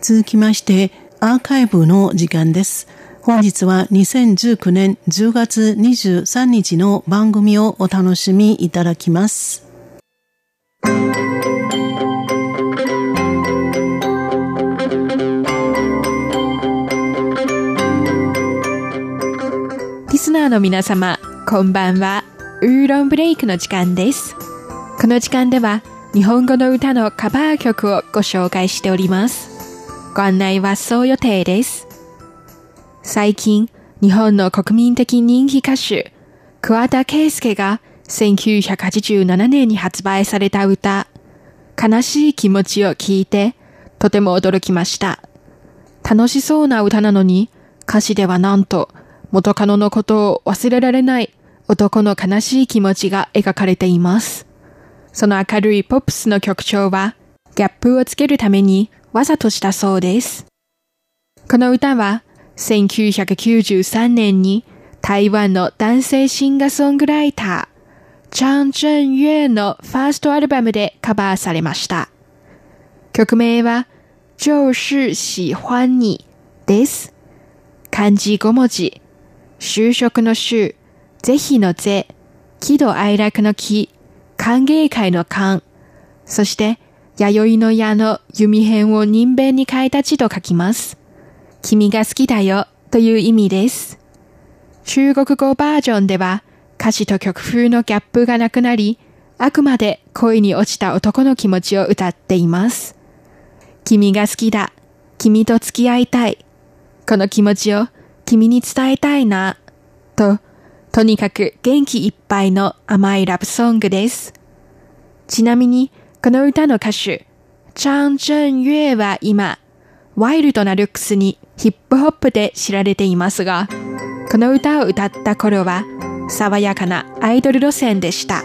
続きまして、アーカイブの時間です。本日は2019年10月23日の番組をお楽しみいただきます。リスナーの皆様、こんばんは。ウーロンブレイクの時間です。この時間では日本語の歌のカバー曲をご紹介しております。ご案内はそう予定です。最近、日本の国民的人気歌手、桑田佳祐が1987年に発売された歌、悲しい気持ちを聞いて、とても驚きました。楽しそうな歌なのに、歌詞ではなんと、元カノのことを忘れられない男の悲しい気持ちが描かれています。その明るいポップスの曲調は、ギャップをつけるためにわざとしたそうです。この歌は、1993年に台湾の男性シンガーソングライター、チャン・ジェン・ユエのファーストアルバムでカバーされました。曲名は、就是喜欢你です。漢字5文字、就職の週、ぜひのぜ、喜怒哀楽の喜、歓迎会の歓、そして、弥生の矢の弓辺を人弁に変えた字と書きます。君が好きだよという意味です。中国語バージョンでは歌詞と曲風のギャップがなくなり、あくまで恋に落ちた男の気持ちを歌っています。君が好きだ。君と付き合いたい。この気持ちを君に伝えたいな。と、とにかく元気いっぱいの甘いラブソングです。ちなみに、この歌の歌手、チャン・ジェン・ユエは今、ワイルドなルックスにヒップホップで知られていますが、この歌を歌った頃は、爽やかなアイドル路線でした。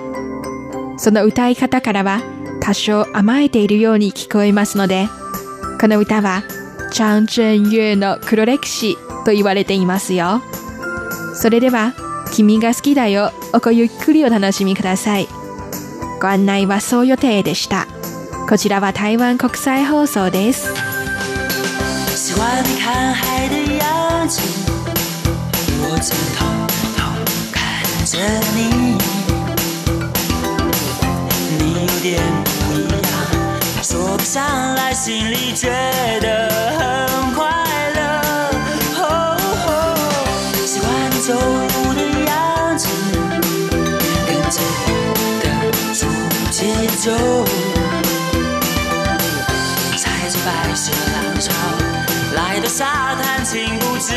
その歌い方からは、多少甘えているように聞こえますので、この歌は、チャン・ジェン・ユエの黒歴史と言われていますよ。それでは、君が好きだよ、おこゆっくりお楽しみください。ご案内はそう予定でした。こちらは台湾国際放送です。说不上来，心里觉得走，踩着白色浪潮。来到沙滩，情不自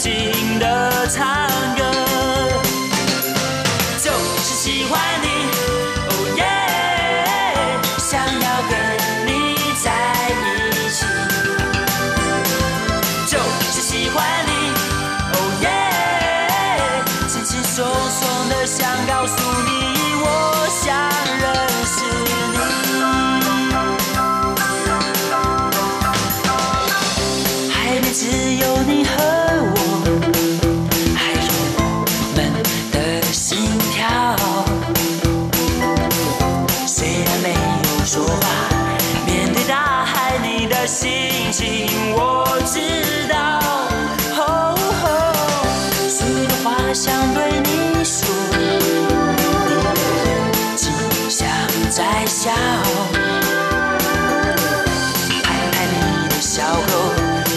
禁的唱心情我知道，哦哦，许多话想对你说，你的脸，就像在笑，拍拍你的小狗，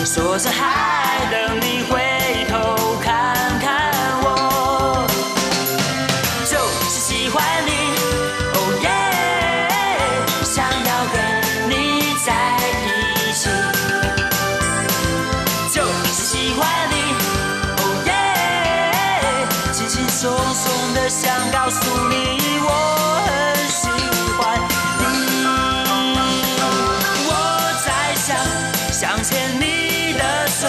说着还等你。想告诉你我很喜欢你，我在想想牵你的手。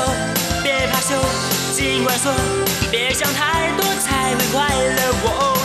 别怕羞，尽管说，别想太多才会快乐。我。